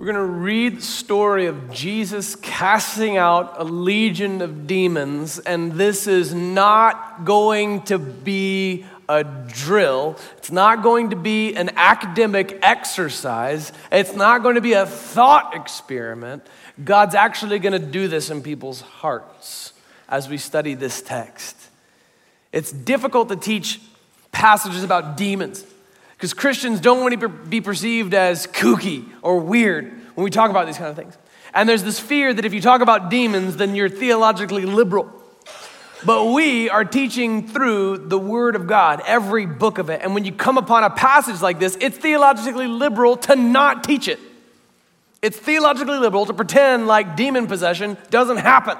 We're going to read the story of Jesus casting out a legion of demons, and this is not going to be a drill. It's not going to be an academic exercise. It's not going to be a thought experiment. God's actually going to do this in people's hearts as we study this text. It's difficult to teach passages about demons because Christians don't want to be perceived as kooky or weird when we talk about these kind of things. And there's this fear that if you talk about demons, then you're theologically liberal. But we are teaching through the Word of God, every book of it. And when you come upon a passage like this, it's theologically liberal to not teach it. It's theologically liberal to pretend like demon possession doesn't happen.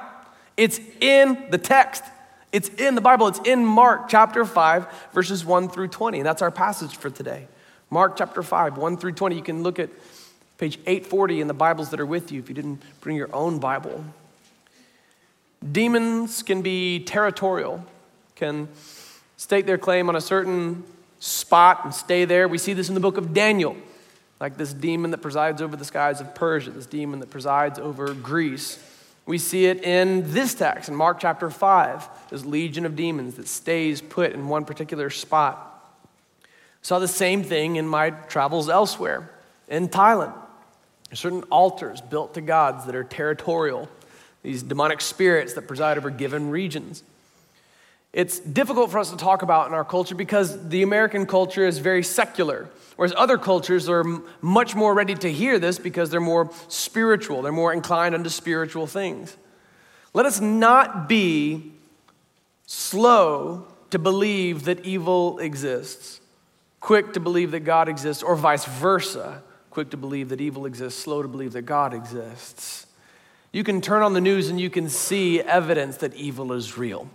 It's in the text. It's in the Bible. It's in Mark chapter 5, verses 1 through 20. And that's our passage for today. Mark chapter 5, 1 through 20. You can look at page 840 in the Bibles that are with you if you didn't bring your own Bible. Demons can be territorial, can stake their claim on a certain spot and stay there. We see this in the book of Daniel, like this demon that presides over the skies of Persia, this demon that presides over Greece. We see it in this text, in Mark chapter 5, this legion of demons that stays put in one particular spot. Saw the same thing in my travels elsewhere. In Thailand, certain altars built to gods that are territorial, these demonic spirits that preside over given regions. It's difficult for us to talk about in our culture because the American culture is very secular. Whereas other cultures are much more ready to hear this because they're more spiritual, they're more inclined unto spiritual things. Let us not be slow to believe that evil exists, quick to believe that God exists, or vice versa, quick to believe that evil exists, slow to believe that God exists. You can turn on the news and you can see evidence that evil is real.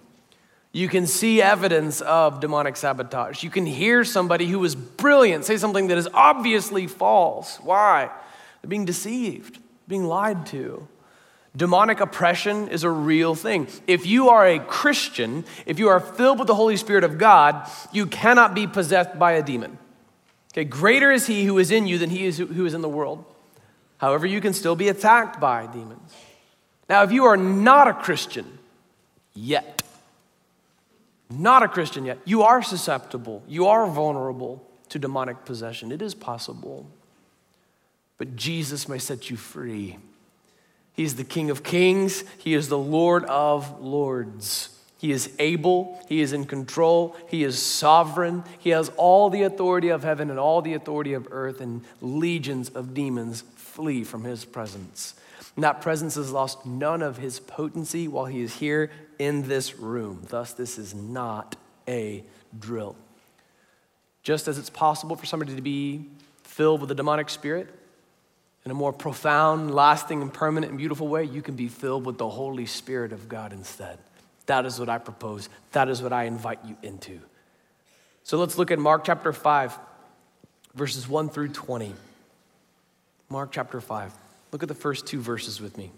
You can see evidence of demonic sabotage. You can hear somebody who is brilliant say something that is obviously false. Why? They're being deceived, being lied to. Demonic oppression is a real thing. If you are a Christian, if you are filled with the Holy Spirit of God, you cannot be possessed by a demon. Okay, greater is he who is in you than he is who is in the world. However, you can still be attacked by demons. Now, if you are not a Christian yet, not a Christian yet, you are susceptible, you are vulnerable to demonic possession. It is possible. But Jesus may set you free. He is the King of kings, He is the Lord of lords. He is able, He is in control, He is sovereign, He has all the authority of heaven and all the authority of earth, and legions of demons flee from His presence. And that presence has lost none of His potency while He is here in this room. Thus, this is not a drill. Just as it's possible for somebody to be filled with a demonic spirit in a more profound, lasting, and permanent and beautiful way, you can be filled with the Holy Spirit of God instead. That is what I propose. That is what I invite you into. So let's look at Mark chapter 5, verses 1 through 20. Mark chapter 5. Look at the first two verses with me.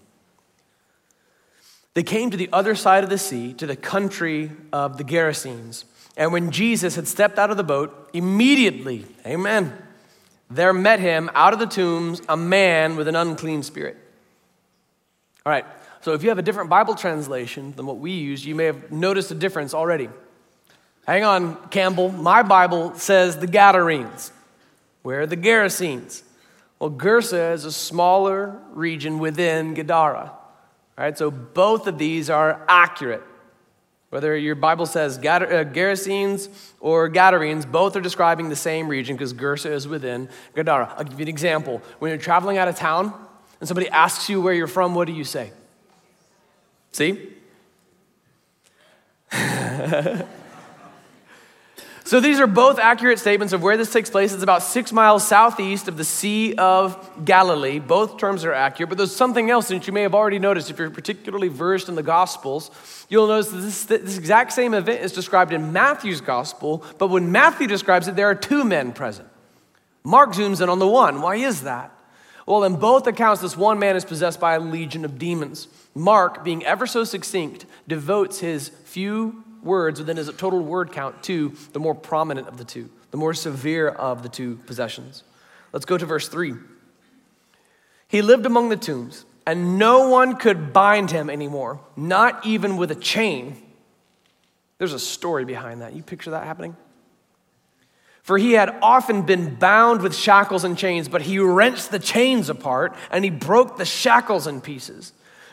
They came to the other side of the sea, to the country of the Gerasenes. And when Jesus had stepped out of the boat, immediately, amen, there met him out of the tombs a man with an unclean spirit. All right, so if you have a different Bible translation than what we use, you may have noticed a difference already. Hang on, Campbell. My Bible says the Gadarenes. Where are the Gerasenes? Well, Gerasa is a smaller region within Gadara. All right, so both of these are accurate. Whether your Bible says uh, Gerasenes or Gadarenes, both are describing the same region because Gerasa is within Gadara. I'll give you an example. When you're traveling out of town and somebody asks you where you're from, what do you say? See? So these are both accurate statements of where this takes place. It's about six miles southeast of the Sea of Galilee. Both terms are accurate, but there's something else that you may have already noticed if you're particularly versed in the Gospels. You'll notice that this, this exact same event is described in Matthew's Gospel, but when Matthew describes it, there are two men present. Mark zooms in on the one. Why is that? Well, in both accounts, this one man is possessed by a legion of demons. Mark, being ever so succinct, devotes his few words within his total word count to the more prominent of the two, the more severe of the two possessions. Let's go to verse 3. He lived among the tombs, and no one could bind him anymore, not even with a chain. There's a story behind that. You picture that happening? For he had often been bound with shackles and chains, but he wrenched the chains apart and he broke the shackles in pieces.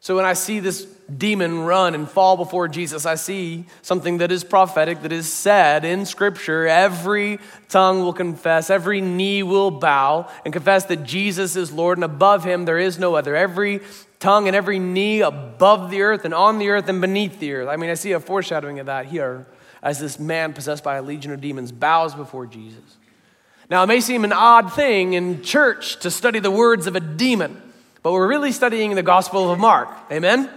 So when I see this demon run and fall before Jesus, I see something that is prophetic, that is said in Scripture. Every tongue will confess, every knee will bow and confess that Jesus is Lord, and above him there is no other. Every tongue and every knee above the earth and on the earth and beneath the earth. I mean, I see a foreshadowing of that here as this man possessed by a legion of demons bows before Jesus. Now, it may seem an odd thing in church to study the words of a demon. But we're really studying the Gospel of Mark. Amen?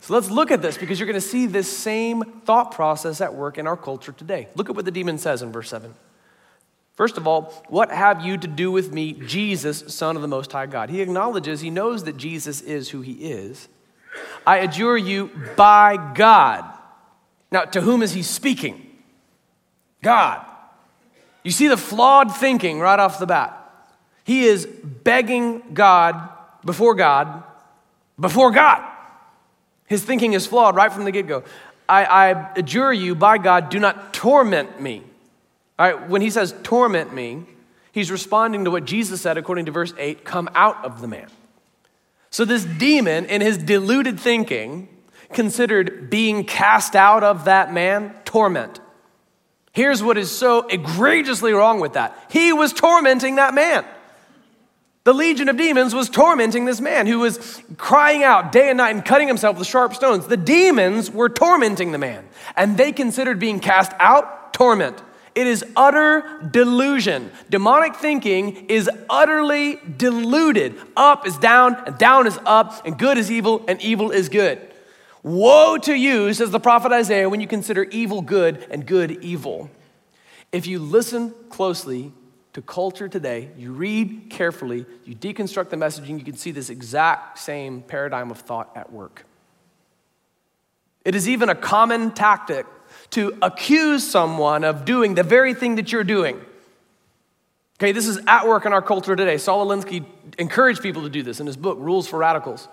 So let's look at this because you're going to see this same thought process at work in our culture today. Look at what the demon says in verse 7. First of all, what have you to do with me, Jesus, Son of the Most High God? He acknowledges, he knows that Jesus is who he is. I adjure you by God. Now, to whom is he speaking? God. You see the flawed thinking right off the bat. He is begging God before God, before God. His thinking is flawed right from the get go. I, I adjure you by God, do not torment me. All right, when he says torment me, he's responding to what Jesus said according to verse 8 come out of the man. So, this demon, in his deluded thinking, considered being cast out of that man torment. Here's what is so egregiously wrong with that he was tormenting that man. The legion of demons was tormenting this man who was crying out day and night and cutting himself with sharp stones. The demons were tormenting the man, and they considered being cast out torment. It is utter delusion. Demonic thinking is utterly deluded. Up is down, and down is up, and good is evil, and evil is good. Woe to you, says the prophet Isaiah, when you consider evil good and good evil. If you listen closely, to culture today, you read carefully, you deconstruct the messaging, you can see this exact same paradigm of thought at work. It is even a common tactic to accuse someone of doing the very thing that you're doing. Okay, this is at work in our culture today. Saul Alinsky encouraged people to do this in his book, Rules for Radicals.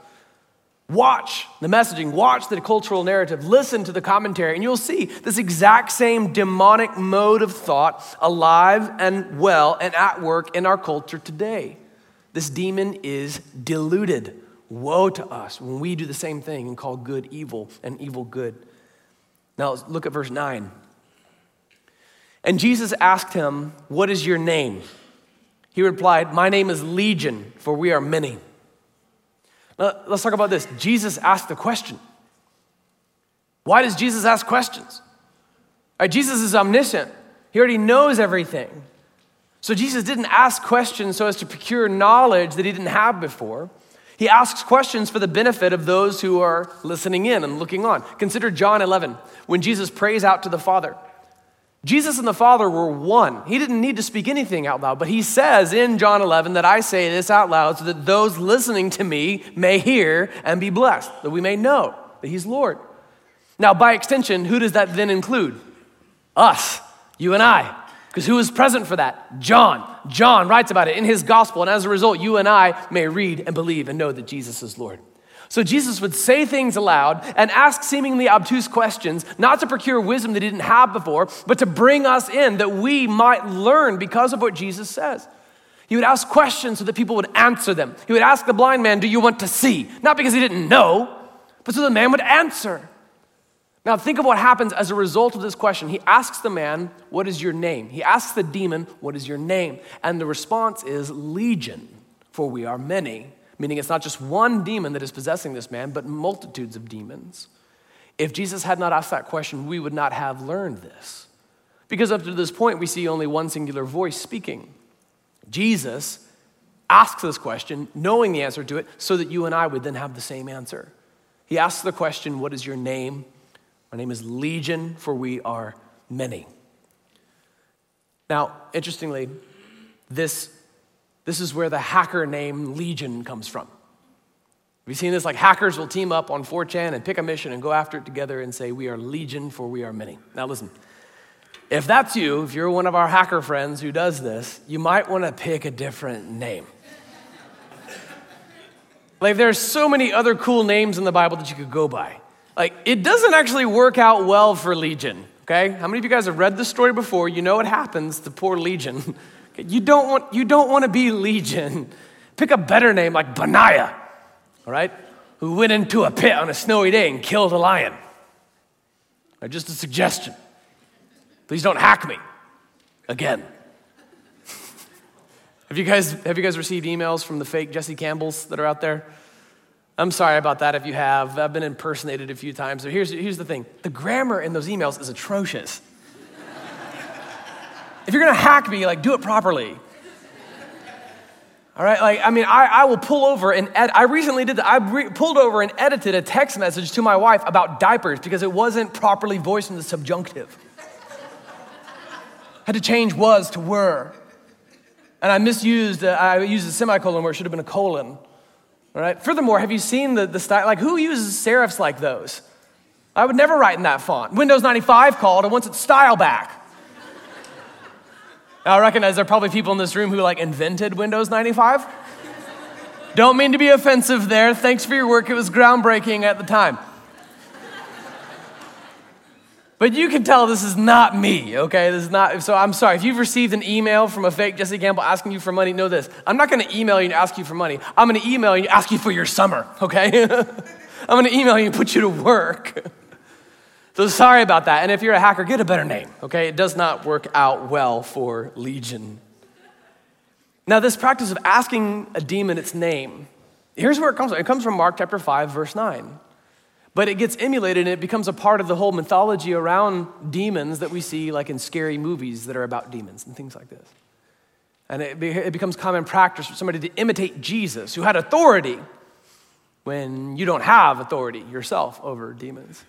Watch the messaging, watch the cultural narrative, listen to the commentary, and you'll see this exact same demonic mode of thought alive and well and at work in our culture today. This demon is deluded. Woe to us when we do the same thing and call good evil and evil good. Now, look at verse 9. And Jesus asked him, What is your name? He replied, My name is Legion, for we are many. Let's talk about this. Jesus asked the question. Why does Jesus ask questions? Right, Jesus is omniscient, he already knows everything. So Jesus didn't ask questions so as to procure knowledge that he didn't have before. He asks questions for the benefit of those who are listening in and looking on. Consider John 11, when Jesus prays out to the Father. Jesus and the Father were one. He didn't need to speak anything out loud, but he says in John 11 that I say this out loud so that those listening to me may hear and be blessed, that we may know that he's Lord. Now, by extension, who does that then include? Us, you and I. Because who is present for that? John. John writes about it in his gospel, and as a result, you and I may read and believe and know that Jesus is Lord. So Jesus would say things aloud and ask seemingly obtuse questions, not to procure wisdom that he didn't have before, but to bring us in that we might learn because of what Jesus says. He would ask questions so that people would answer them. He would ask the blind man, Do you want to see? Not because he didn't know, but so the man would answer. Now, think of what happens as a result of this question. He asks the man, What is your name? He asks the demon, What is your name? And the response is, Legion, for we are many meaning it's not just one demon that is possessing this man, but multitudes of demons. If Jesus had not asked that question, we would not have learned this. Because up to this point, we see only one singular voice speaking. Jesus asks this question, knowing the answer to it, so that you and I would then have the same answer. He asks the question, What is your name? My name is Legion, for we are many. Now, interestingly, this, this is where the hacker name Legion comes from. Have you seen this? Like hackers will team up on 4chan and pick a mission and go after it together and say, We are Legion, for we are many. Now, listen, if that's you, if you're one of our hacker friends who does this, you might want to pick a different name. like, there's so many other cool names in the Bible that you could go by. Like, it doesn't actually work out well for Legion, okay? How many of you guys have read this story before? You know what happens to poor Legion. you don't want, you don't want to be Legion. Pick a better name like Benaiah all right, who went into a pit on a snowy day and killed a lion. Just a suggestion. Please don't hack me again. have, you guys, have you guys received emails from the fake Jesse Campbells that are out there? I'm sorry about that if you have. I've been impersonated a few times. So here's, here's the thing the grammar in those emails is atrocious. If you're gonna hack me, like, do it properly. All right, like, I mean, I, I will pull over and ed- I recently did that. I re- pulled over and edited a text message to my wife about diapers because it wasn't properly voiced in the subjunctive. Had to change was to were. And I misused, uh, I used a semicolon where it should have been a colon. All right, furthermore, have you seen the, the style? Like, who uses serifs like those? I would never write in that font. Windows 95 called and wants its style back. Now, I recognize there are probably people in this room who like invented Windows 95. Don't mean to be offensive there. Thanks for your work. It was groundbreaking at the time. But you can tell this is not me, okay? This is not, so I'm sorry. If you've received an email from a fake Jesse Campbell asking you for money, know this. I'm not gonna email you and ask you for money. I'm gonna email you and ask you for your summer, okay? I'm gonna email you and put you to work. So sorry about that. And if you're a hacker, get a better name, okay? It does not work out well for Legion. Now, this practice of asking a demon its name, here's where it comes from. It comes from Mark chapter 5, verse 9. But it gets emulated and it becomes a part of the whole mythology around demons that we see, like in scary movies that are about demons and things like this. And it, be, it becomes common practice for somebody to imitate Jesus, who had authority when you don't have authority yourself over demons.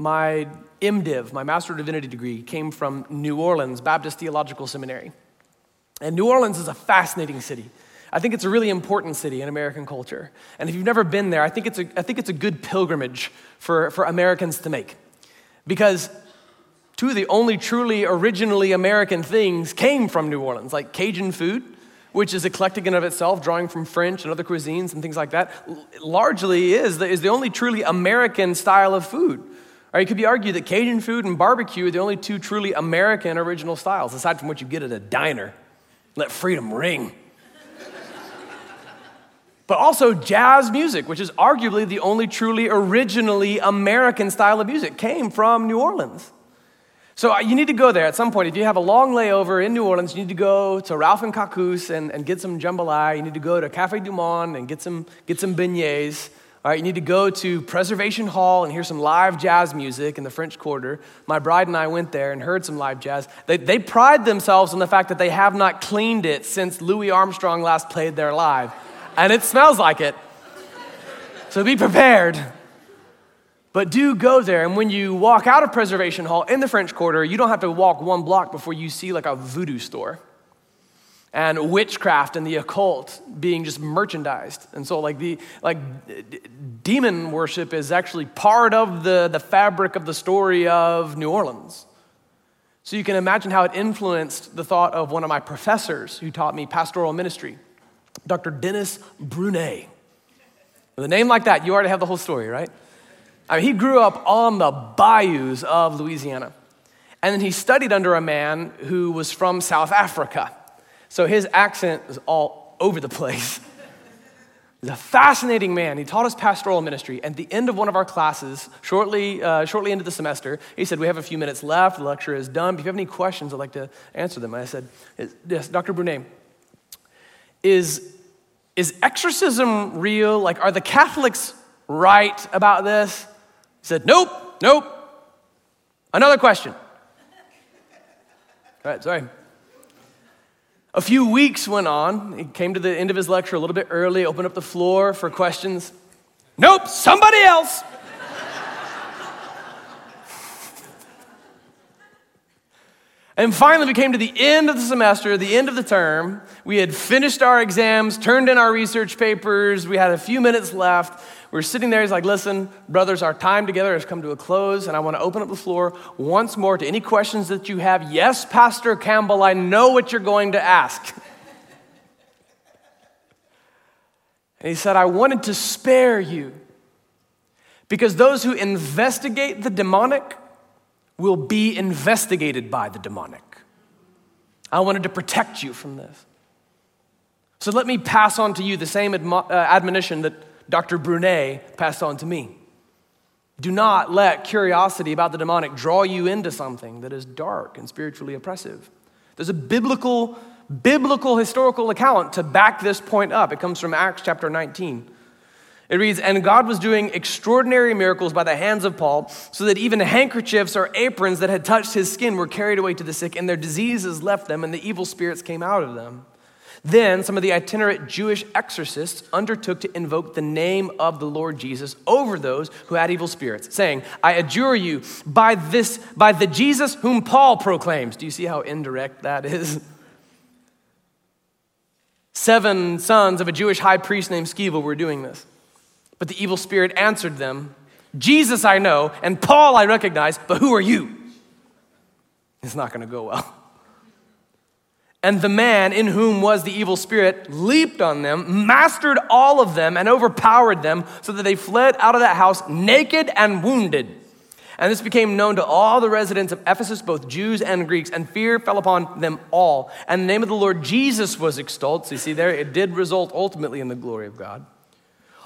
My MDiv, my Master of Divinity degree, came from New Orleans Baptist Theological Seminary. And New Orleans is a fascinating city. I think it's a really important city in American culture. And if you've never been there, I think it's a, I think it's a good pilgrimage for, for Americans to make. Because two of the only truly originally American things came from New Orleans, like Cajun food, which is eclectic in of itself, drawing from French and other cuisines and things like that, largely is the, is the only truly American style of food. Or it could be argued that Cajun food and barbecue are the only two truly American original styles, aside from what you get at a diner. Let freedom ring. but also jazz music, which is arguably the only truly originally American style of music, came from New Orleans. So uh, you need to go there at some point. If you have a long layover in New Orleans, you need to go to Ralph and Kacoo's and, and get some jambalaya. You need to go to Cafe Du Monde and get some, get some beignets. All right, you need to go to Preservation Hall and hear some live jazz music in the French Quarter. My bride and I went there and heard some live jazz. They, they pride themselves on the fact that they have not cleaned it since Louis Armstrong last played there live. And it smells like it. So be prepared. But do go there, and when you walk out of Preservation Hall in the French Quarter, you don't have to walk one block before you see like a voodoo store and witchcraft and the occult being just merchandised. And so like the like d- demon worship is actually part of the, the fabric of the story of New Orleans. So you can imagine how it influenced the thought of one of my professors who taught me pastoral ministry, Dr. Dennis Brunet. With a name like that, you already have the whole story, right? I mean, he grew up on the bayous of Louisiana. And then he studied under a man who was from South Africa. So his accent is all over the place. He's a fascinating man. He taught us pastoral ministry. At the end of one of our classes, shortly, uh, shortly into the semester, he said, We have a few minutes left. The lecture is done. If you have any questions, I'd like to answer them. And I said, Yes, Dr. Brunet, is, is exorcism real? Like, are the Catholics right about this? He said, Nope, nope. Another question. All right, sorry. A few weeks went on. He came to the end of his lecture a little bit early, opened up the floor for questions. Nope, somebody else. And finally, we came to the end of the semester, the end of the term. We had finished our exams, turned in our research papers. We had a few minutes left. We were sitting there. He's like, Listen, brothers, our time together has come to a close, and I want to open up the floor once more to any questions that you have. Yes, Pastor Campbell, I know what you're going to ask. and he said, I wanted to spare you because those who investigate the demonic will be investigated by the demonic. I wanted to protect you from this. So let me pass on to you the same admo- uh, admonition that Dr. Brunet passed on to me. Do not let curiosity about the demonic draw you into something that is dark and spiritually oppressive. There's a biblical, biblical historical account to back this point up. It comes from Acts chapter 19. It reads, And God was doing extraordinary miracles by the hands of Paul, so that even handkerchiefs or aprons that had touched his skin were carried away to the sick, and their diseases left them, and the evil spirits came out of them. Then some of the itinerant Jewish exorcists undertook to invoke the name of the Lord Jesus over those who had evil spirits, saying, I adjure you by this, by the Jesus whom Paul proclaims. Do you see how indirect that is? Seven sons of a Jewish high priest named Sceva were doing this. But the evil spirit answered them, Jesus I know, and Paul I recognize, but who are you? It's not going to go well. And the man in whom was the evil spirit leaped on them, mastered all of them, and overpowered them, so that they fled out of that house naked and wounded. And this became known to all the residents of Ephesus, both Jews and Greeks, and fear fell upon them all. And the name of the Lord Jesus was extolled. So you see, there it did result ultimately in the glory of God.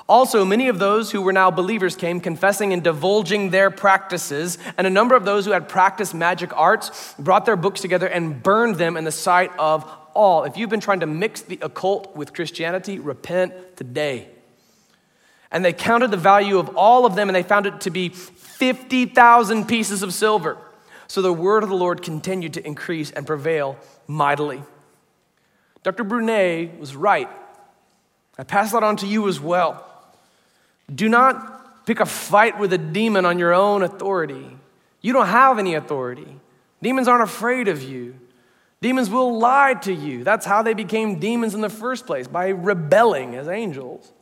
Also, many of those who were now believers came confessing and divulging their practices, and a number of those who had practiced magic arts brought their books together and burned them in the sight of all. If you've been trying to mix the occult with Christianity, repent today. And they counted the value of all of them, and they found it to be 50,000 pieces of silver. So the word of the Lord continued to increase and prevail mightily. Dr. Brunet was right. I pass that on to you as well. Do not pick a fight with a demon on your own authority. You don't have any authority. Demons aren't afraid of you. Demons will lie to you. That's how they became demons in the first place, by rebelling as angels.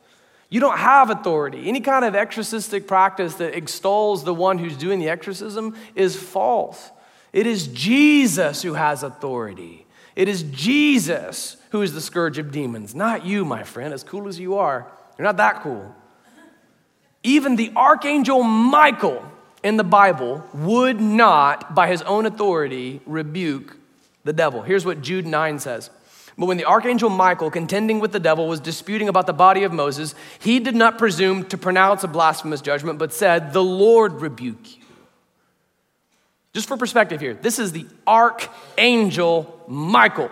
You don't have authority. Any kind of exorcistic practice that extols the one who's doing the exorcism is false. It is Jesus who has authority. It is Jesus who is the scourge of demons, not you, my friend, as cool as you are. You're not that cool. Even the archangel Michael in the Bible would not, by his own authority, rebuke the devil. Here's what Jude 9 says. But when the archangel Michael, contending with the devil, was disputing about the body of Moses, he did not presume to pronounce a blasphemous judgment, but said, The Lord rebuke you. Just for perspective here, this is the archangel Michael.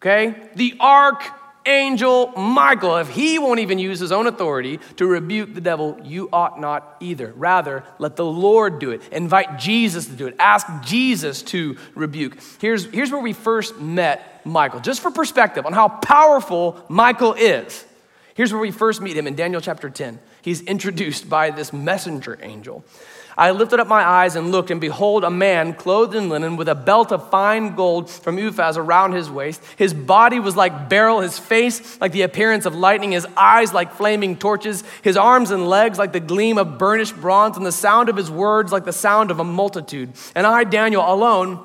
Okay? The archangel angel Michael, if he won't even use his own authority to rebuke the devil, you ought not either. Rather, let the Lord do it. Invite Jesus to do it. Ask Jesus to rebuke. Here's, here's where we first met Michael, just for perspective on how powerful Michael is. Here's where we first meet him in Daniel chapter 10. He's introduced by this messenger angel. I lifted up my eyes and looked, and behold, a man clothed in linen with a belt of fine gold from Uphaz around his waist. His body was like beryl, his face like the appearance of lightning, his eyes like flaming torches, his arms and legs like the gleam of burnished bronze, and the sound of his words like the sound of a multitude. And I, Daniel, alone,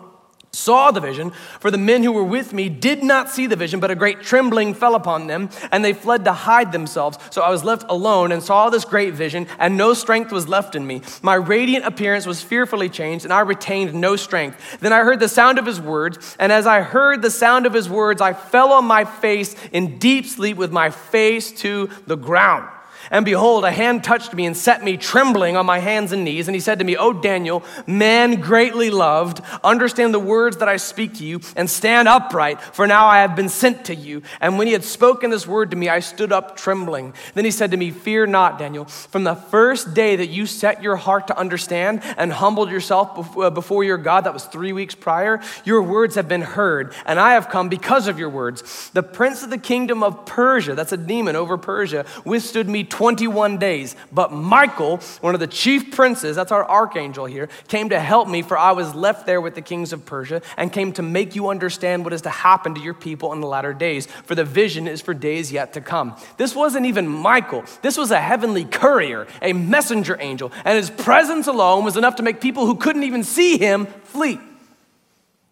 saw the vision, for the men who were with me did not see the vision, but a great trembling fell upon them, and they fled to hide themselves. So I was left alone and saw this great vision, and no strength was left in me. My radiant appearance was fearfully changed, and I retained no strength. Then I heard the sound of his words, and as I heard the sound of his words, I fell on my face in deep sleep with my face to the ground. And behold, a hand touched me and set me trembling on my hands and knees. And he said to me, O Daniel, man greatly loved, understand the words that I speak to you and stand upright, for now I have been sent to you. And when he had spoken this word to me, I stood up trembling. Then he said to me, Fear not, Daniel. From the first day that you set your heart to understand and humbled yourself uh, before your God, that was three weeks prior, your words have been heard, and I have come because of your words. The prince of the kingdom of Persia, that's a demon over Persia, withstood me 21 days. But Michael, one of the chief princes, that's our archangel here, came to help me, for I was left there with the kings of Persia, and came to make you understand what is to happen to your people in the latter days. For the vision is for days yet to come. This wasn't even Michael, this was a heavenly courier, a messenger angel, and his presence alone was enough to make people who couldn't even see him flee.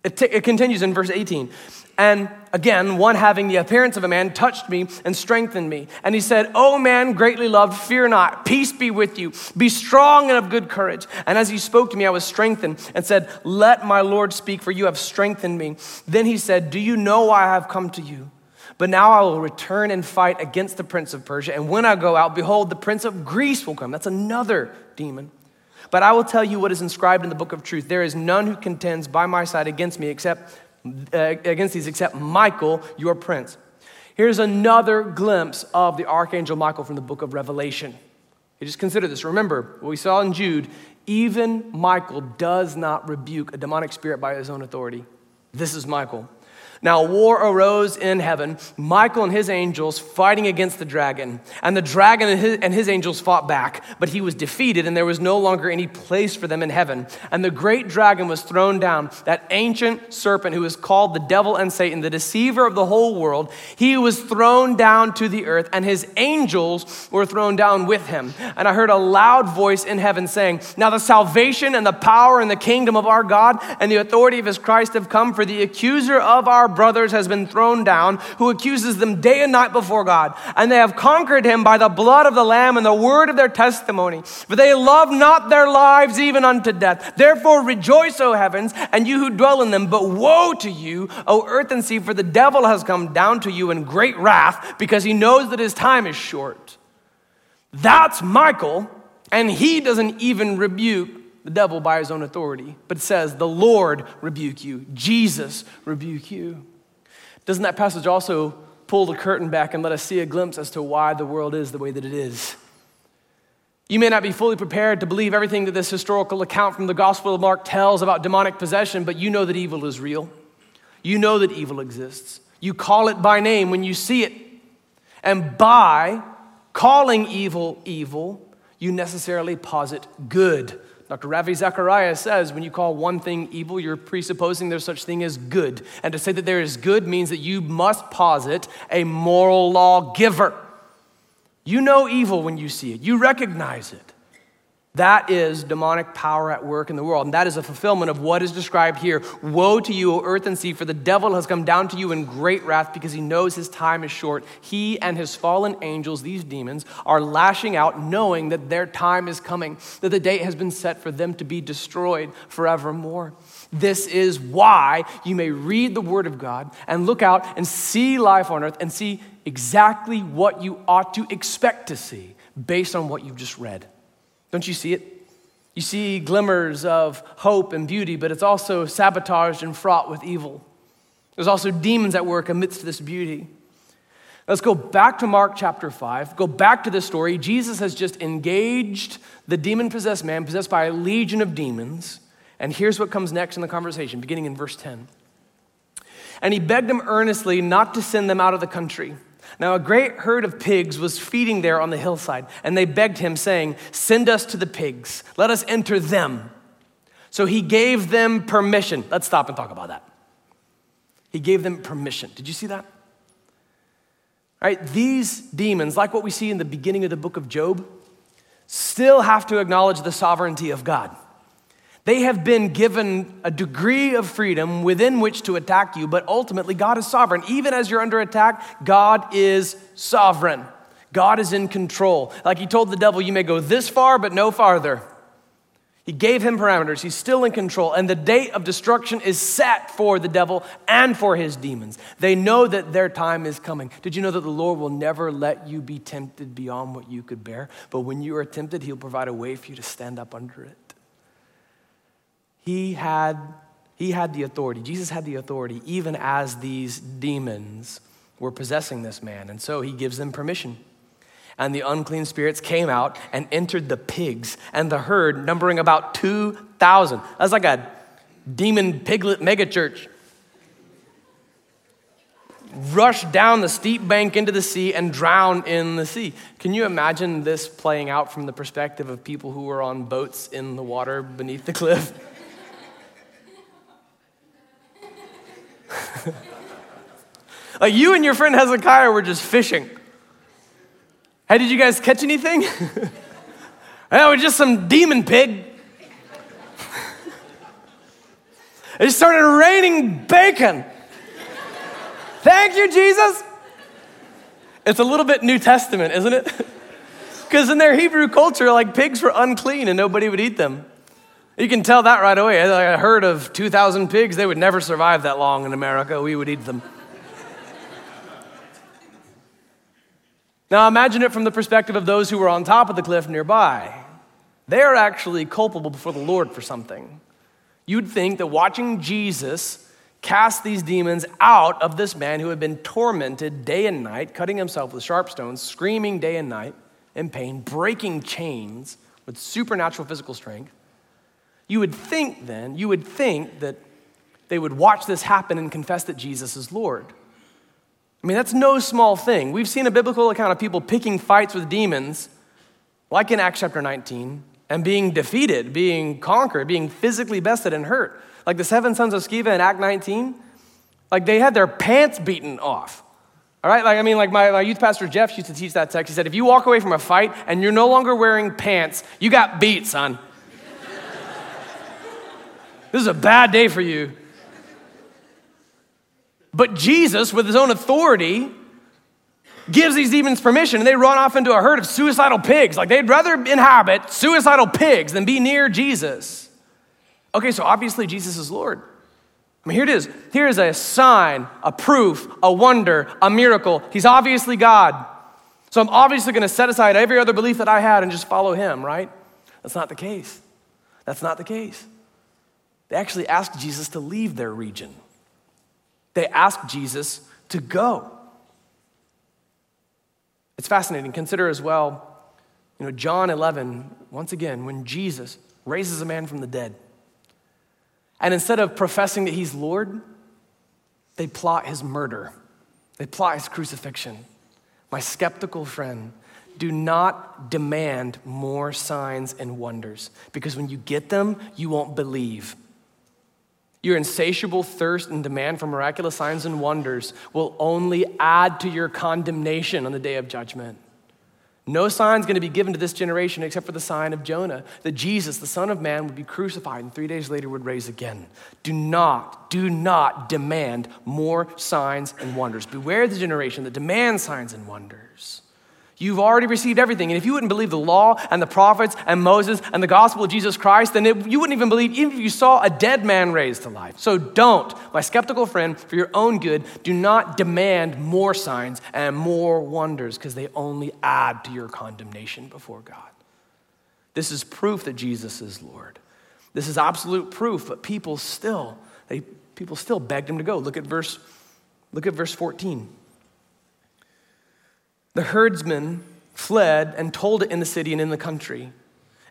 It, t- it continues in verse 18. And again, one having the appearance of a man touched me and strengthened me. And he said, O man, greatly loved, fear not. Peace be with you. Be strong and of good courage. And as he spoke to me, I was strengthened and said, Let my Lord speak, for you have strengthened me. Then he said, Do you know why I have come to you? But now I will return and fight against the prince of Persia. And when I go out, behold, the prince of Greece will come. That's another demon. But I will tell you what is inscribed in the book of truth. There is none who contends by my side against me except Uh, against these except Michael, your prince. Here's another glimpse of the archangel Michael from the book of Revelation. You just consider this. Remember, what we saw in Jude, even Michael does not rebuke a demonic spirit by his own authority. This is Michael. Now, war arose in heaven, Michael and his angels fighting against the dragon. And the dragon and his, and his, angels fought back, but he was defeated, and there was no longer any place for them in heaven. And the great dragon was thrown down, that ancient serpent who is called the devil and Satan, the deceiver of the whole world. He was thrown down to the earth, and his angels were thrown down with him. And I heard a loud voice in heaven saying, Now the salvation and the power and the kingdom of our God and the authority of his Christ have come, for the accuser of our brothers has been thrown down, who accuses them day and night before God. And they have conquered him by the blood of the Lamb and the word of their testimony. For they love not their lives even unto death. Therefore rejoice, O heavens, and you who dwell in them. But woe to you, O earth and sea, for the devil has come down to you in great wrath, because he knows that his time is short. That's Michael, and he doesn't even rebuke the devil by his own authority, but it says, The Lord rebuke you, Jesus rebuke you. Doesn't that passage also pull the curtain back and let us see a glimpse as to why the world is the way that it is? You may not be fully prepared to believe everything that this historical account from the Gospel of Mark tells about demonic possession, but you know that evil is real. You know that evil exists. You call it by name when you see it. And by calling evil evil, you necessarily posit good Dr. Ravi Zacharias says when you call one thing evil, you're presupposing there's such thing as good. And to say that there is good means that you must posit a moral law giver. You know evil when you see it, you recognize it. That is demonic power at work in the world. And that is a fulfillment of what is described here. Woe to you, O earth and sea, for the devil has come down to you in great wrath because he knows his time is short. He and his fallen angels, these demons, are lashing out, knowing that their time is coming, that the date has been set for them to be destroyed forevermore. This is why you may read the Word of God and look out and see life on earth and see exactly what you ought to expect to see based on what you've just read. Don't you see it? You see glimmers of hope and beauty, but it's also sabotaged and fraught with evil. There's also demons at work amidst this beauty. Let's go back to Mark chapter 5. Go back to this story. Jesus has just engaged the demon possessed man, possessed by a legion of demons. And here's what comes next in the conversation, beginning in verse 10. And he begged them earnestly not to send them out of the country. Now, a great herd of pigs was feeding there on the hillside, and they begged him, saying, Send us to the pigs, let us enter them. So he gave them permission. Let's stop and talk about that. He gave them permission. Did you see that? All right, these demons, like what we see in the beginning of the book of Job, still have to acknowledge the sovereignty of God. They have been given a degree of freedom within which to attack you, but ultimately, God is sovereign. Even as you're under attack, God is sovereign. God is in control. Like he told the devil, you may go this far, but no farther. He gave him parameters. He's still in control. And the date of destruction is set for the devil and for his demons. They know that their time is coming. Did you know that the Lord will never let you be tempted beyond what you could bear? But when you are tempted, he'll provide a way for you to stand up under it. He had, he had the authority. Jesus had the authority, even as these demons were possessing this man. And so he gives them permission. And the unclean spirits came out and entered the pigs and the herd, numbering about 2,000. That's like a demon piglet megachurch. rush down the steep bank into the sea and drown in the sea. Can you imagine this playing out from the perspective of people who were on boats in the water beneath the cliff? like you and your friend Hezekiah were just fishing. Hey, did you guys catch anything? That was just some demon pig. it started raining bacon. Thank you, Jesus. It's a little bit New Testament, isn't it? Because in their Hebrew culture, like pigs were unclean and nobody would eat them. You can tell that right away. A herd of 2,000 pigs, they would never survive that long in America. We would eat them. now imagine it from the perspective of those who were on top of the cliff nearby. They are actually culpable before the Lord for something. You'd think that watching Jesus cast these demons out of this man who had been tormented day and night, cutting himself with sharp stones, screaming day and night in pain, breaking chains with supernatural physical strength. You would think then, you would think that they would watch this happen and confess that Jesus is Lord. I mean, that's no small thing. We've seen a biblical account of people picking fights with demons, like in Acts chapter 19, and being defeated, being conquered, being physically bested and hurt. Like the seven sons of Sceva in Act 19, like they had their pants beaten off. All right, like I mean, like my, my youth pastor Jeff used to teach that text. He said, if you walk away from a fight and you're no longer wearing pants, you got beat, son. This is a bad day for you. But Jesus, with his own authority, gives these demons permission and they run off into a herd of suicidal pigs. Like they'd rather inhabit suicidal pigs than be near Jesus. Okay, so obviously Jesus is Lord. I mean, here it is. Here is a sign, a proof, a wonder, a miracle. He's obviously God. So I'm obviously going to set aside every other belief that I had and just follow him, right? That's not the case. That's not the case. They actually asked Jesus to leave their region, they asked Jesus to go. It's fascinating. Consider as well, you know, John 11, once again, when Jesus raises a man from the dead. And instead of professing that he's Lord, they plot his murder, they plot his crucifixion. My skeptical friend, do not demand more signs and wonders because when you get them, you won't believe. Your insatiable thirst and demand for miraculous signs and wonders will only add to your condemnation on the day of judgment. No sign is going to be given to this generation except for the sign of Jonah that Jesus, the Son of Man, would be crucified and three days later would raise again. Do not, do not demand more signs and wonders. Beware the generation that demands signs and wonders. You've already received everything. And if you wouldn't believe the law and the prophets and Moses and the gospel of Jesus Christ, then it, you wouldn't even believe, even if you saw a dead man raised to life. So don't, my skeptical friend, for your own good, do not demand more signs and more wonders because they only add to your condemnation before God. This is proof that Jesus is Lord. This is absolute proof, but people still, they, people still begged him to go. Look at verse, look at verse 14. The herdsmen fled and told it in the city and in the country.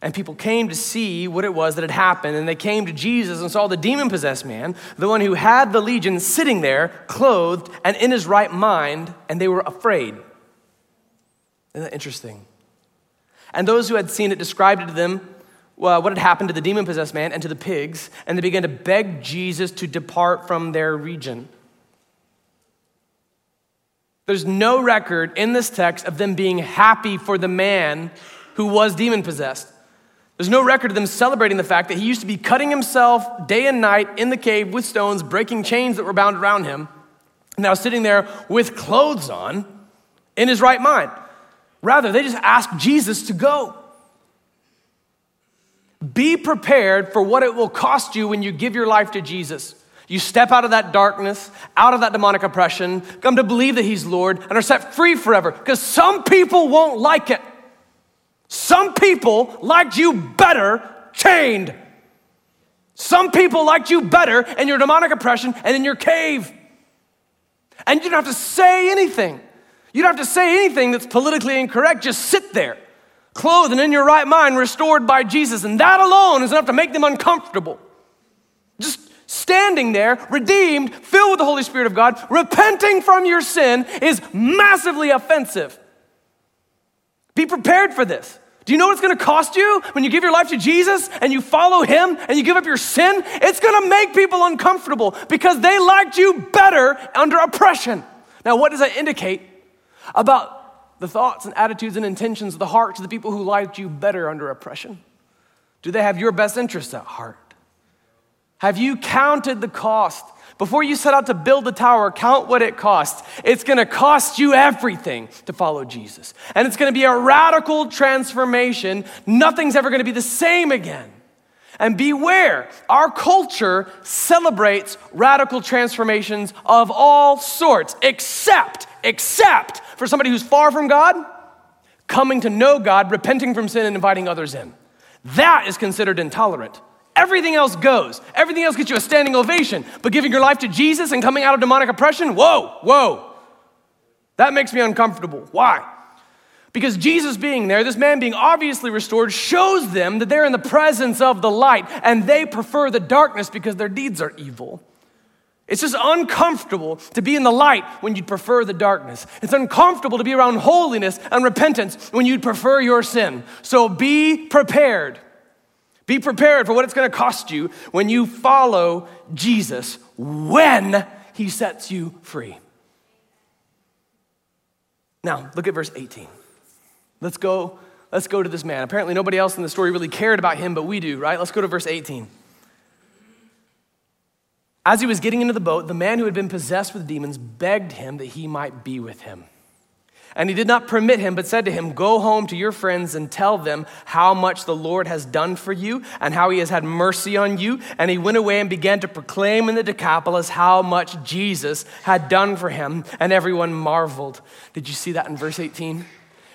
And people came to see what it was that had happened. And they came to Jesus and saw the demon possessed man, the one who had the legion, sitting there, clothed and in his right mind, and they were afraid. Isn't that interesting? And those who had seen it described it to them well, what had happened to the demon possessed man and to the pigs, and they began to beg Jesus to depart from their region. There's no record in this text of them being happy for the man who was demon possessed. There's no record of them celebrating the fact that he used to be cutting himself day and night in the cave with stones, breaking chains that were bound around him, now sitting there with clothes on in his right mind. Rather, they just ask Jesus to go. Be prepared for what it will cost you when you give your life to Jesus. You step out of that darkness, out of that demonic oppression, come to believe that He's Lord, and are set free forever. Because some people won't like it. Some people liked you better chained. Some people liked you better in your demonic oppression and in your cave. And you don't have to say anything. You don't have to say anything that's politically incorrect. Just sit there, clothed and in your right mind, restored by Jesus. And that alone is enough to make them uncomfortable. Just standing there, redeemed, filled with the Holy Spirit of God, repenting from your sin is massively offensive. Be prepared for this. Do you know what it's gonna cost you when you give your life to Jesus and you follow Him and you give up your sin? It's gonna make people uncomfortable because they liked you better under oppression. Now, what does that indicate about the thoughts and attitudes and intentions of the hearts of the people who liked you better under oppression? Do they have your best interests at heart? Have you counted the cost? Before you set out to build the tower, count what it costs. It's gonna cost you everything to follow Jesus. And it's gonna be a radical transformation. Nothing's ever gonna be the same again. And beware, our culture celebrates radical transformations of all sorts, except, except for somebody who's far from God, coming to know God, repenting from sin, and inviting others in. That is considered intolerant. Everything else goes. Everything else gets you a standing ovation. But giving your life to Jesus and coming out of demonic oppression, whoa, whoa. That makes me uncomfortable. Why? Because Jesus being there, this man being obviously restored, shows them that they're in the presence of the light and they prefer the darkness because their deeds are evil. It's just uncomfortable to be in the light when you'd prefer the darkness. It's uncomfortable to be around holiness and repentance when you'd prefer your sin. So be prepared. Be prepared for what it's going to cost you when you follow Jesus when he sets you free. Now, look at verse 18. Let's go let's go to this man. Apparently nobody else in the story really cared about him, but we do, right? Let's go to verse 18. As he was getting into the boat, the man who had been possessed with demons begged him that he might be with him. And he did not permit him, but said to him, Go home to your friends and tell them how much the Lord has done for you and how he has had mercy on you. And he went away and began to proclaim in the Decapolis how much Jesus had done for him, and everyone marveled. Did you see that in verse 18?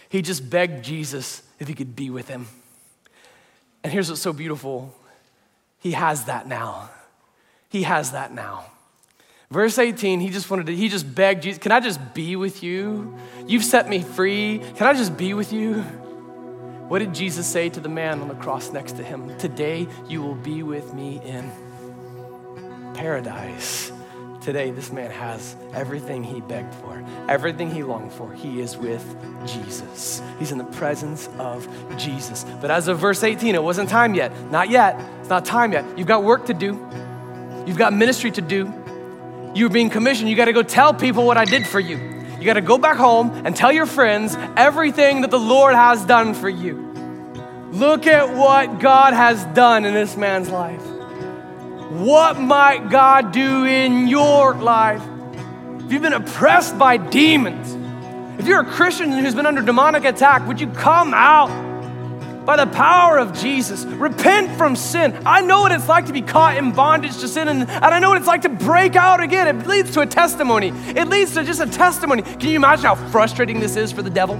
He just begged Jesus if he could be with him. And here's what's so beautiful he has that now. He has that now. Verse 18, he just wanted to, he just begged Jesus, Can I just be with you? You've set me free. Can I just be with you? What did Jesus say to the man on the cross next to him? Today you will be with me in paradise. Today, this man has everything he begged for, everything he longed for. He is with Jesus. He's in the presence of Jesus. But as of verse 18, it wasn't time yet. Not yet. It's not time yet. You've got work to do, you've got ministry to do you're being commissioned, you got to go tell people what I did for you. You got to go back home and tell your friends everything that the Lord has done for you. Look at what God has done in this man's life. What might God do in your life? If you've been oppressed by demons, if you're a Christian who's been under demonic attack, would you come out? By the power of Jesus. Repent from sin. I know what it's like to be caught in bondage to sin, and, and I know what it's like to break out again. It leads to a testimony, it leads to just a testimony. Can you imagine how frustrating this is for the devil?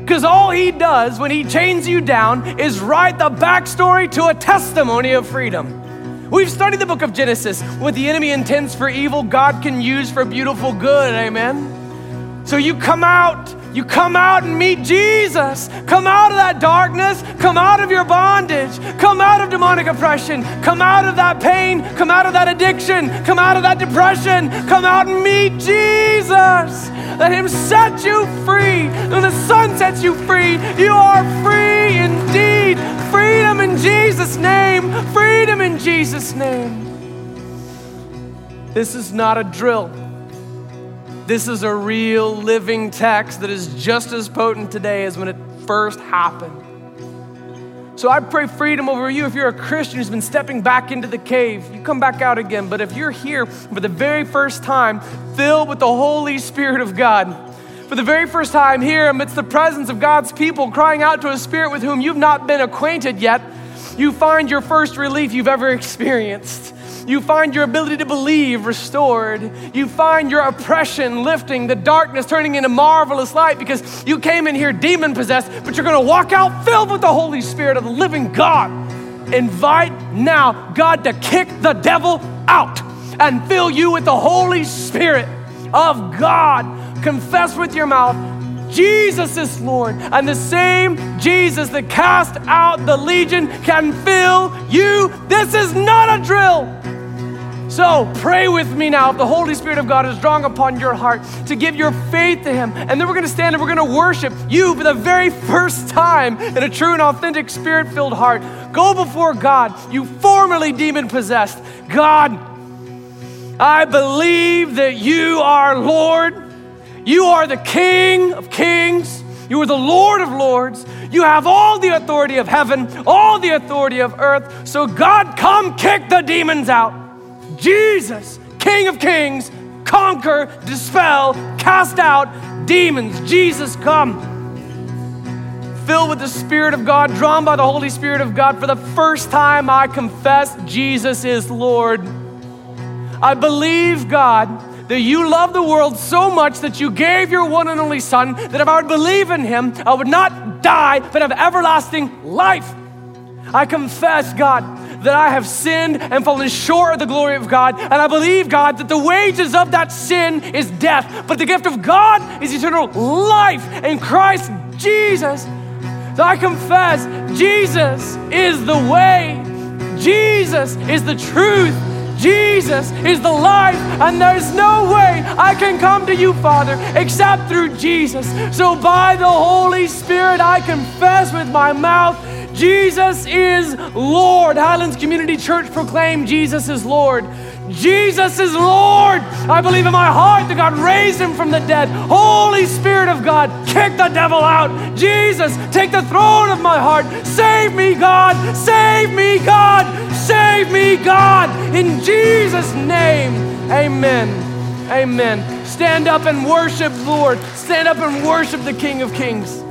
Because all he does when he chains you down is write the backstory to a testimony of freedom. We've studied the book of Genesis. What the enemy intends for evil, God can use for beautiful good. Amen. So you come out you come out and meet Jesus. Come out of that darkness. Come out of your bondage. Come out of demonic oppression. Come out of that pain. Come out of that addiction. Come out of that depression. Come out and meet Jesus. Let Him set you free. When the Son sets you free, you are free indeed. Freedom in Jesus' name. Freedom in Jesus' name. This is not a drill. This is a real living text that is just as potent today as when it first happened. So I pray freedom over you. If you're a Christian who's been stepping back into the cave, you come back out again. But if you're here for the very first time, filled with the Holy Spirit of God, for the very first time here amidst the presence of God's people, crying out to a spirit with whom you've not been acquainted yet, you find your first relief you've ever experienced. You find your ability to believe restored. You find your oppression lifting, the darkness turning into marvelous light because you came in here demon possessed, but you're going to walk out filled with the Holy Spirit of the living God. Invite now God to kick the devil out and fill you with the Holy Spirit of God. Confess with your mouth Jesus is Lord. And the same Jesus that cast out the legion can fill you. This is not a drill. So pray with me now if the Holy Spirit of God is drawing upon your heart to give your faith to Him. And then we're going to stand and we're going to worship you for the very first time in a true and authentic spirit filled heart. Go before God, you formerly demon possessed. God, I believe that you are Lord. You are the King of kings. You are the Lord of lords. You have all the authority of heaven, all the authority of earth. So, God, come kick the demons out. Jesus, King of Kings, conquer, dispel, cast out demons. Jesus, come. Filled with the Spirit of God, drawn by the Holy Spirit of God, for the first time I confess Jesus is Lord. I believe, God, that you love the world so much that you gave your one and only Son, that if I would believe in him, I would not die, but have everlasting life. I confess, God, that I have sinned and fallen short of the glory of God. And I believe, God, that the wages of that sin is death, but the gift of God is eternal life in Christ Jesus. So I confess Jesus is the way, Jesus is the truth. Jesus is the life, and there's no way I can come to you, Father, except through Jesus. So, by the Holy Spirit, I confess with my mouth Jesus is Lord. Highlands Community Church proclaim Jesus is Lord. Jesus is Lord. I believe in my heart that God raised him from the dead. Holy Spirit of God, kick the devil out. Jesus, take the throne of my heart. Save me, God. Save me, God. Save me, God. In Jesus' name, amen. Amen. Stand up and worship, Lord. Stand up and worship the King of Kings.